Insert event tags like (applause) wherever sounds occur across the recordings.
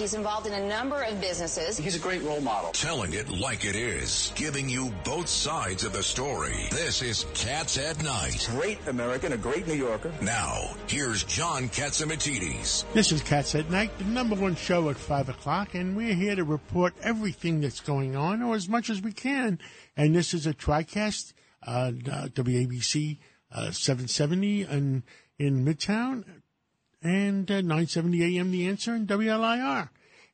He's involved in a number of businesses. He's a great role model. Telling it like it is, giving you both sides of the story. This is Cats at Night. Great American, a great New Yorker. Now, here's John Catsimatidis. This is Cats at Night, the number one show at 5 o'clock, and we're here to report everything that's going on, or as much as we can. And this is a TriCast, uh, WABC uh, 770 in, in Midtown, and uh, 970 AM The Answer and WLIR.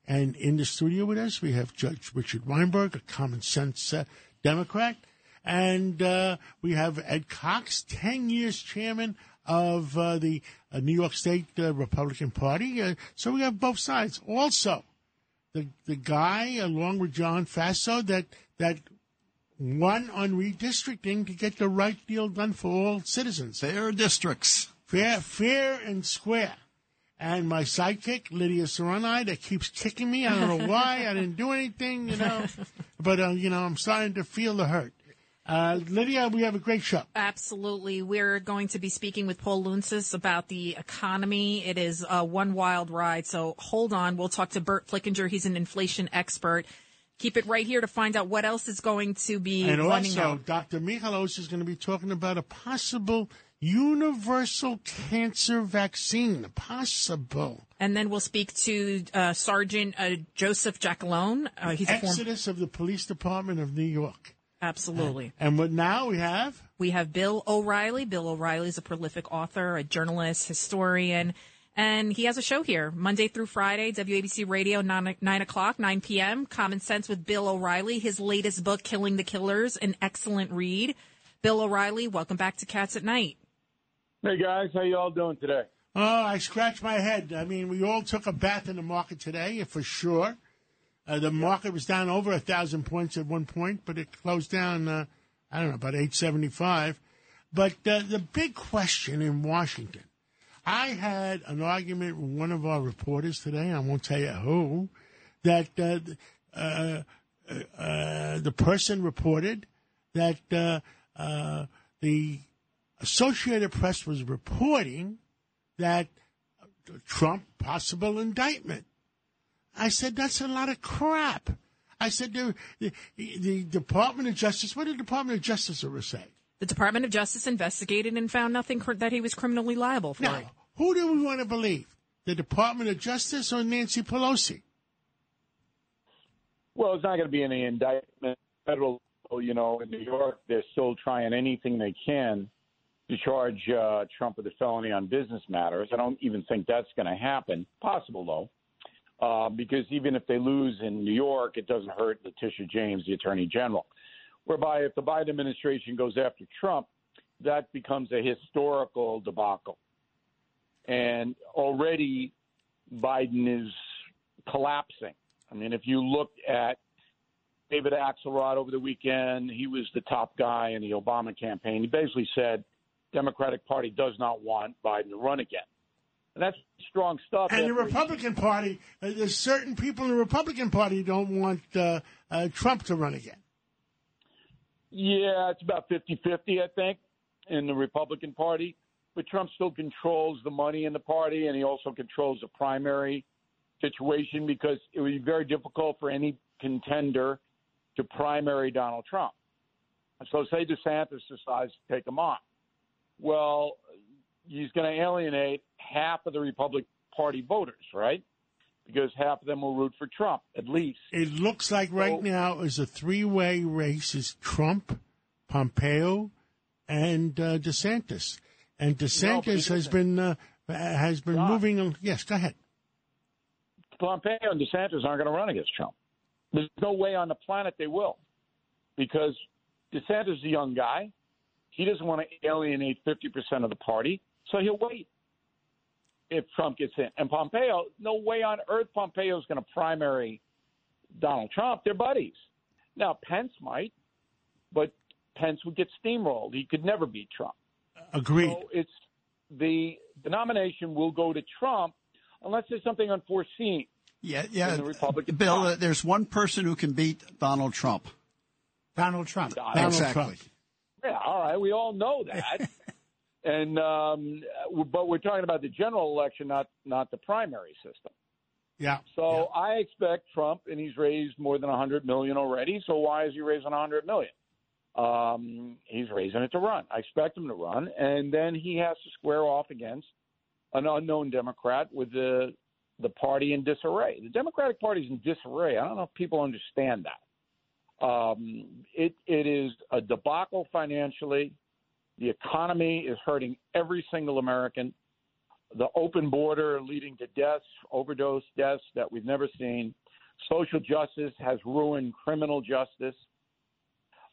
And in the studio with us, we have Judge Richard Weinberg, a common sense uh, Democrat. And uh, we have Ed Cox, 10 years chairman of uh, the uh, New York State uh, Republican Party. So we have both sides. Also, the the guy, along with John Faso, that, that won on redistricting to get the right deal done for all citizens. Fair districts. Fair, fair and square. And my sidekick, Lydia Serrani, that keeps kicking me. I don't know why. I didn't do anything, you know. (laughs) But, uh, you know, I'm starting to feel the hurt. Uh, Lydia, we have a great show. Absolutely. We're going to be speaking with Paul Lountzis about the economy. It is uh, one wild ride. So hold on. We'll talk to Burt Flickinger. He's an inflation expert. Keep it right here to find out what else is going to be And running also, out. Dr. Michalos is going to be talking about a possible universal cancer vaccine. Possible. And then we'll speak to uh, Sergeant uh, Joseph Giacalone. Uh, he's. Exodus of the Police Department of New York. Absolutely. And what now we have? We have Bill O'Reilly. Bill O'Reilly is a prolific author, a journalist, historian, and he has a show here Monday through Friday, WABC Radio, 9, 9 o'clock, 9 p.m. Common Sense with Bill O'Reilly. His latest book, Killing the Killers, an excellent read. Bill O'Reilly, welcome back to Cats at Night. Hey guys, how you all doing today? Oh, I scratch my head. I mean, we all took a bath in the market today, for sure. Uh, the market was down over a thousand points at one point, but it closed down, uh, I don't know, about 875. But uh, the big question in Washington, I had an argument with one of our reporters today, I won't tell you who, that uh, uh, uh, uh, the person reported that uh, uh, the Associated Press was reporting that Trump possible indictment. I said that's a lot of crap. I said the, the, the Department of Justice. What did the Department of Justice ever say? The Department of Justice investigated and found nothing cr- that he was criminally liable for. Now, who do we want to believe? The Department of Justice or Nancy Pelosi? Well, it's not going to be any indictment. Federal, you know, in New York, they're still trying anything they can to charge uh, Trump with a felony on business matters. I don't even think that's going to happen. Possible though, uh, because even if they lose in New York, it doesn't hurt Letitia James, the Attorney General. Whereby, if the Biden administration goes after Trump, that becomes a historical debacle. And already Biden is collapsing. I mean, if you look at David Axelrod over the weekend, he was the top guy in the Obama campaign. He basically said Democratic Party does not want Biden to run again. And that's strong stuff. And the Republican Party, uh, there's certain people in the Republican Party don't want uh, uh, Trump to run again. Yeah, it's about 50 50, I think, in the Republican Party. But Trump still controls the money in the party, and he also controls the primary situation because it would be very difficult for any contender to primary Donald Trump. So, say DeSantis decides to take him on. Well, he's going to alienate half of the Republican Party voters, right? Because half of them will root for Trump, at least. It looks like right So- now is a three-way race: is Trump, Pompeo, and uh, DeSantis. And DeSantis has been uh, has been moving. on- Yes, go ahead. Pompeo and DeSantis aren't going to run against Trump. There's no way on the planet they will, because DeSantis is a young guy. He doesn't want to alienate 50% of the party, so he'll wait if Trump gets in. And Pompeo, no way on earth Pompeo is going to primary Donald Trump. They're buddies. Now, Pence might, but Pence would get steamrolled. He could never beat Trump. Agreed. So it's the the nomination will go to Trump unless there's something unforeseen. Yeah, yeah. In the Republican Bill, uh, there's one person who can beat Donald Trump. Donald Trump. Donald Exactly. Trump. Yeah, all right, we all know that. (laughs) and um, but we're talking about the general election, not not the primary system. Yeah. So I expect Trump, and he's raised more than a 100 million already. So why is he raising a 100 million? Um, he's raising it to run. I expect him to run, and then he has to square off against an unknown Democrat with the the party in disarray. The Democratic Party is in disarray. I don't know if people understand that. Um, it it is a debacle financially. The economy is hurting every single American. The open border leading to deaths, overdose deaths that we've never seen. Social justice has ruined criminal justice.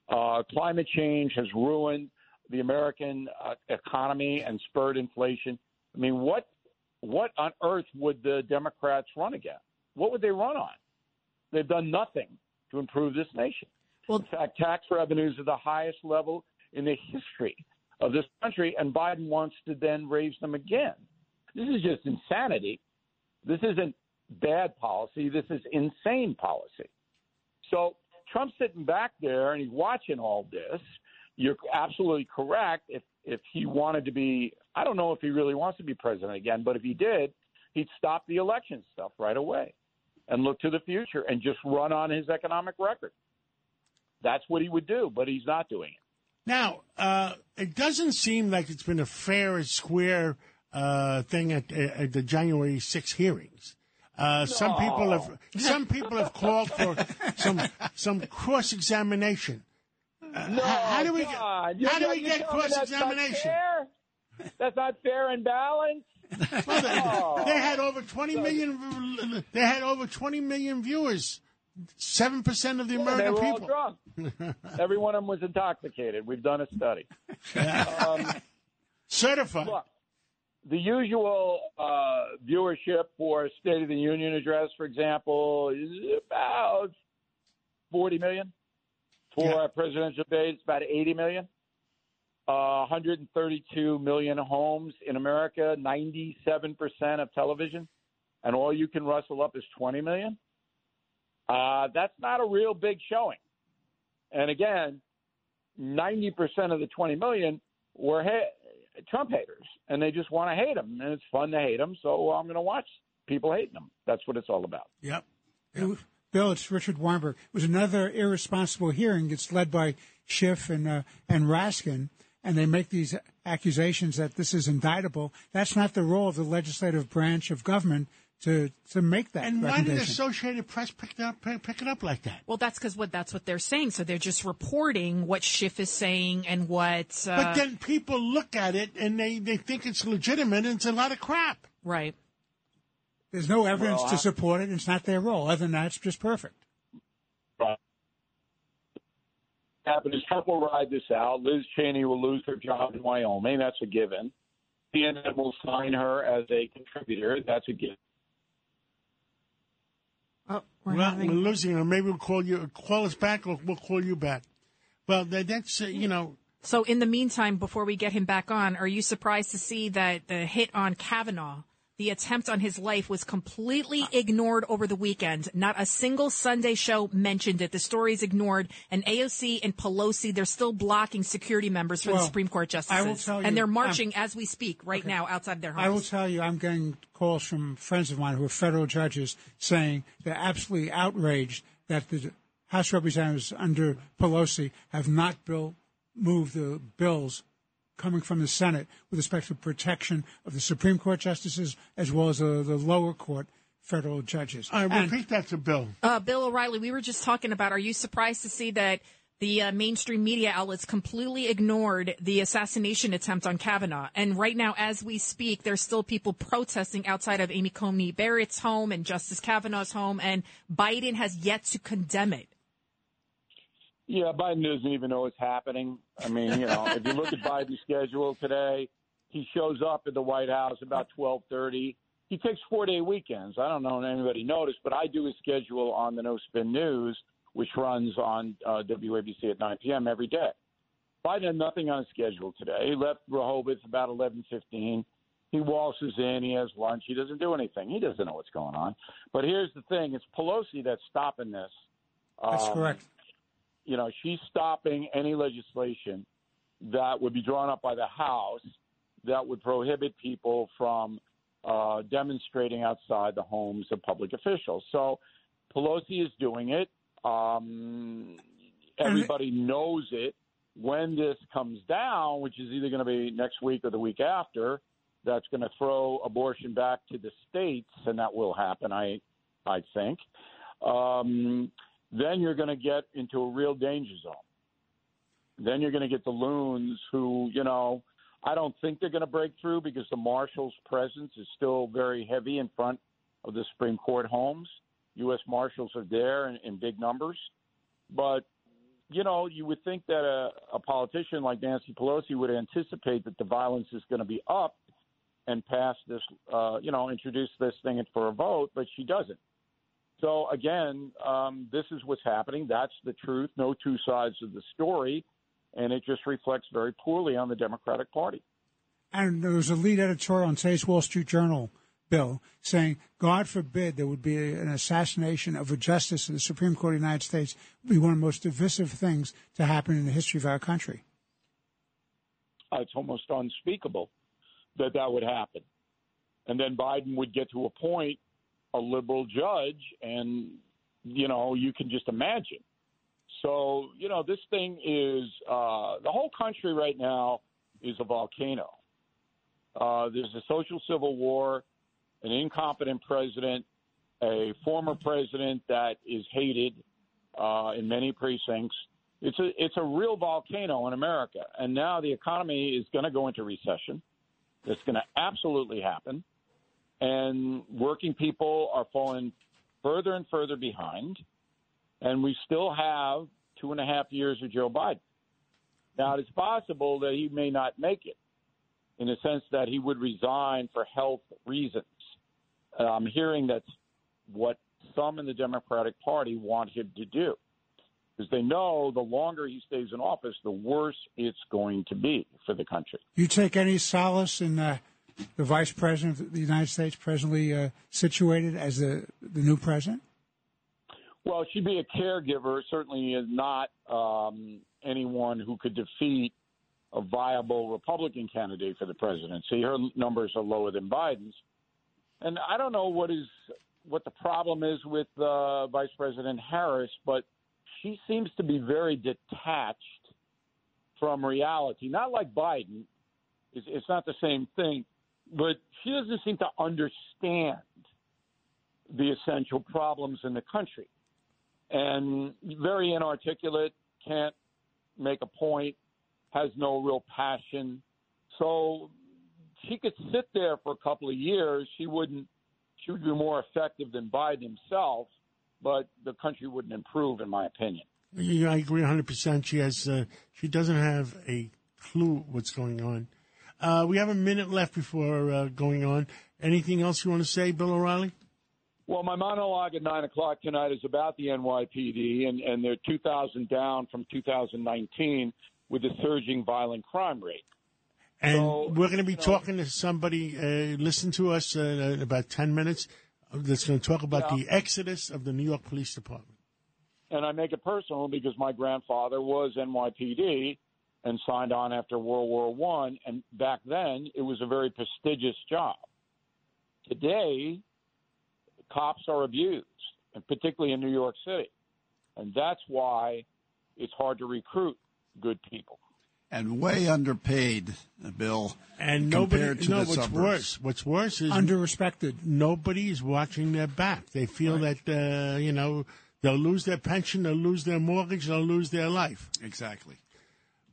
Uh, climate change has ruined the American uh, economy and spurred inflation. I mean, what what on earth would the Democrats run against? What would they run on? They've done nothing to improve this nation. Well- in fact, tax revenues are the highest level in the history of this country, and Biden wants to then raise them again. This is just insanity. This isn't bad policy. This is insane policy. So Trump's sitting back there and he's watching all this. You're absolutely correct. If if he wanted to be, I don't know if he really wants to be president again, but if he did, he'd stop the election stuff right away and look to the future and just run on his economic record. That's what he would do, but he's not doing it. Now, uh, it doesn't seem like it's been a fair and square uh, thing at, at the January 6 hearings. Uh, Some people have some people have called for some some cross examination. No, how, how do we get, God. You- how do we get cross examination? That's not fair and balanced. Oh. They had over 20 million. They had over 20 million viewers. Seven percent of the they American were all people. drunk. (laughs) Every one of them was intoxicated. We've done a study. Um, Certified. look, the usual uh, viewership for a State of the Union address, for example, is about 40 million. For Yeah. a presidential debate, it's about 80 million. Uh, 132 million homes in America, 97% of television, and all you can rustle up is 20 million. Uh, that's not a real big showing. And again, 90% of the 20 million were ha- Trump haters, and they just want to hate him, and it's fun to hate him. So I'm going to watch people hating him. That's what it's all about. Yep. It Bill, it's Richard Weinberg. It was another irresponsible hearing. It's led by Schiff and uh, and Raskin, and they make these accusations that this is indictable. That's not the role of the legislative branch of government to to make that And why did the recommendation. Associated Press pick it up pick pick it up like that? Well, that's because what that's what they're saying. So they're just reporting what Schiff is saying and what. Uh, But then people look at it and they, they think it's legitimate and it's a lot of crap. right. There's no evidence Well, to support it. It's not their role. Other than that, it's just perfect. Happen is Trump will ride this out. Liz Cheney will lose her job in Wyoming. That's a given. CNN will sign her as a contributor. That's a given. Oh, we're well, having. we're losing her. Maybe we'll call you, call us back, or we'll call you back. Well, that, that's uh, you know, So, in the meantime, before we get him back on, are you surprised to see that the hit on Kavanaugh, the attempt on his life, was completely ah. ignored over the weekend? Not a single Sunday show mentioned it. The story is ignored. And AOC and Pelosi, they're still blocking security members for the Supreme Court justices. I will tell you, and they're marching as we speak right now outside their homes. I will tell you, I'm getting calls from friends of mine who are federal judges saying they're absolutely outraged that the House representatives under Pelosi have not bill, moved the bills coming from the Senate with respect to protection of the Supreme Court justices as well as the, the lower court federal judges. I And- repeat that to Bill. Uh, Bill O'Reilly, we were just talking about. Are you surprised to see that the uh, mainstream media outlets completely ignored the assassination attempt on Kavanaugh? And right now, as we speak, there's still people protesting outside of Amy Coney Barrett's home and Justice Kavanaugh's home, and Biden has yet to condemn it. Yeah, Biden doesn't even know what's happening. I mean, you know, if you look at (laughs) Biden's schedule today, he shows up at the White House about twelve thirty. He takes four day weekends. I don't know if anybody noticed, but I do his schedule on the No Spin News, which runs on uh, WABC at nine p.m. every day. Biden had nothing on his schedule today. He left Rehoboth about eleven fifteen. He waltzes in. He has lunch. He doesn't do anything. He doesn't know what's going on. But here's the thing: it's Pelosi that's stopping this. That's Um, correct. You know, she's stopping any legislation that would be drawn up by the House that would prohibit people from uh, demonstrating outside the homes of public officials. So Pelosi is doing it. Um, everybody knows it. When this comes down, which is either going to be next week or the week after, that's going to throw abortion back to the states, and that will happen. I, I think. Um, then you're going to get into a real danger zone. Then you're going to get the loons who, you know, I don't think they're going to break through because the Marshals' presence is still very heavy in front of the Supreme Court homes. U.S. Marshals are there in, in big numbers. But, you know, you would think that a, a politician like Nancy Pelosi would anticipate that the violence is going to be up and pass this, uh, you know, introduce this thing for a vote, but she doesn't. So again, um, this is what's happening. That's the truth. No two sides of the story, and it just reflects very poorly on the Democratic Party. And there was a lead editorial on today's Wall Street Journal, Bill, saying, God forbid there would be an assassination of a justice of the Supreme Court of the United States It would be one of the most divisive things to happen in the history of our country. Uh, it's almost unspeakable that that would happen. And then Biden would get to a point a liberal judge, and you know you can just imagine. So you know this thing is uh, the whole country right now is a volcano. Uh, there's a social civil war, an incompetent president, a former president that is hated uh, in many precincts. It's a it's a real volcano in America, and now the economy is going to go into recession. It's going to absolutely happen and working people are falling further and further behind. And we still have two and a half years of Joe Biden. Now, it's possible that he may not make it in the sense that he would resign for health reasons. I'm hearing that's what some in the Democratic Party want him to do because they know the longer he stays in office, the worse it's going to be for the country. You take any solace in uh, the vice president of the United States presently uh, situated as the, the new president? Well, she'd be a caregiver. Certainly is not um, anyone who could defeat a viable Republican candidate for the presidency. Her numbers are lower than Biden's, and I don't know what is what the problem is with uh, Vice President Harris, but she seems to be very detached from reality. Not like Biden. It's, it's not the same thing but she doesn't seem to understand the essential problems in the country. And very inarticulate, can't make a point, has no real passion. So she could sit there for a couple of years. She wouldn't. She would be more effective than Biden himself, but the country wouldn't improve, in my opinion. Yeah, I agree 100. percent She has. Uh, she doesn't have a clue what's going on. Uh, we have a minute left before uh, going on. Anything else you want to say, Bill O'Reilly? Well, my monologue at 9 o'clock tonight is about the NYPD, and, and they're 2,000 down from 2019 with the surging violent crime rate. And So, we're going to be you know- talking to somebody, uh, listen to us uh, in about 10 minutes, uh, that's going to talk about Yeah. the exodus of the New York Police Department. And I make it personal because my grandfather was NYPD and signed on after World War One, and back then it was a very prestigious job. Today, cops are abused, and particularly in New York City, and that's why it's hard to recruit good people. And way underpaid, Bill, And nobody, compared to no, the what's suburbs. worse, what's worse is Underrespected. nobody's watching their back. They feel that, uh, you know, they'll lose their pension, they'll lose their mortgage, they'll lose their life. Exactly.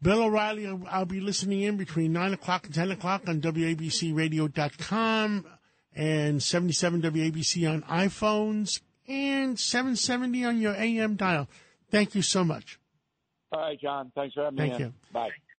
Bill O'Reilly, I'll- I'll be listening in between 9 o'clock and 10 o'clock on WABCRadio.com and 77 WABC on iPhones and 770 on your AM dial. Thank you so much. All right, John. Thanks for having Thank me Thank you. Bye.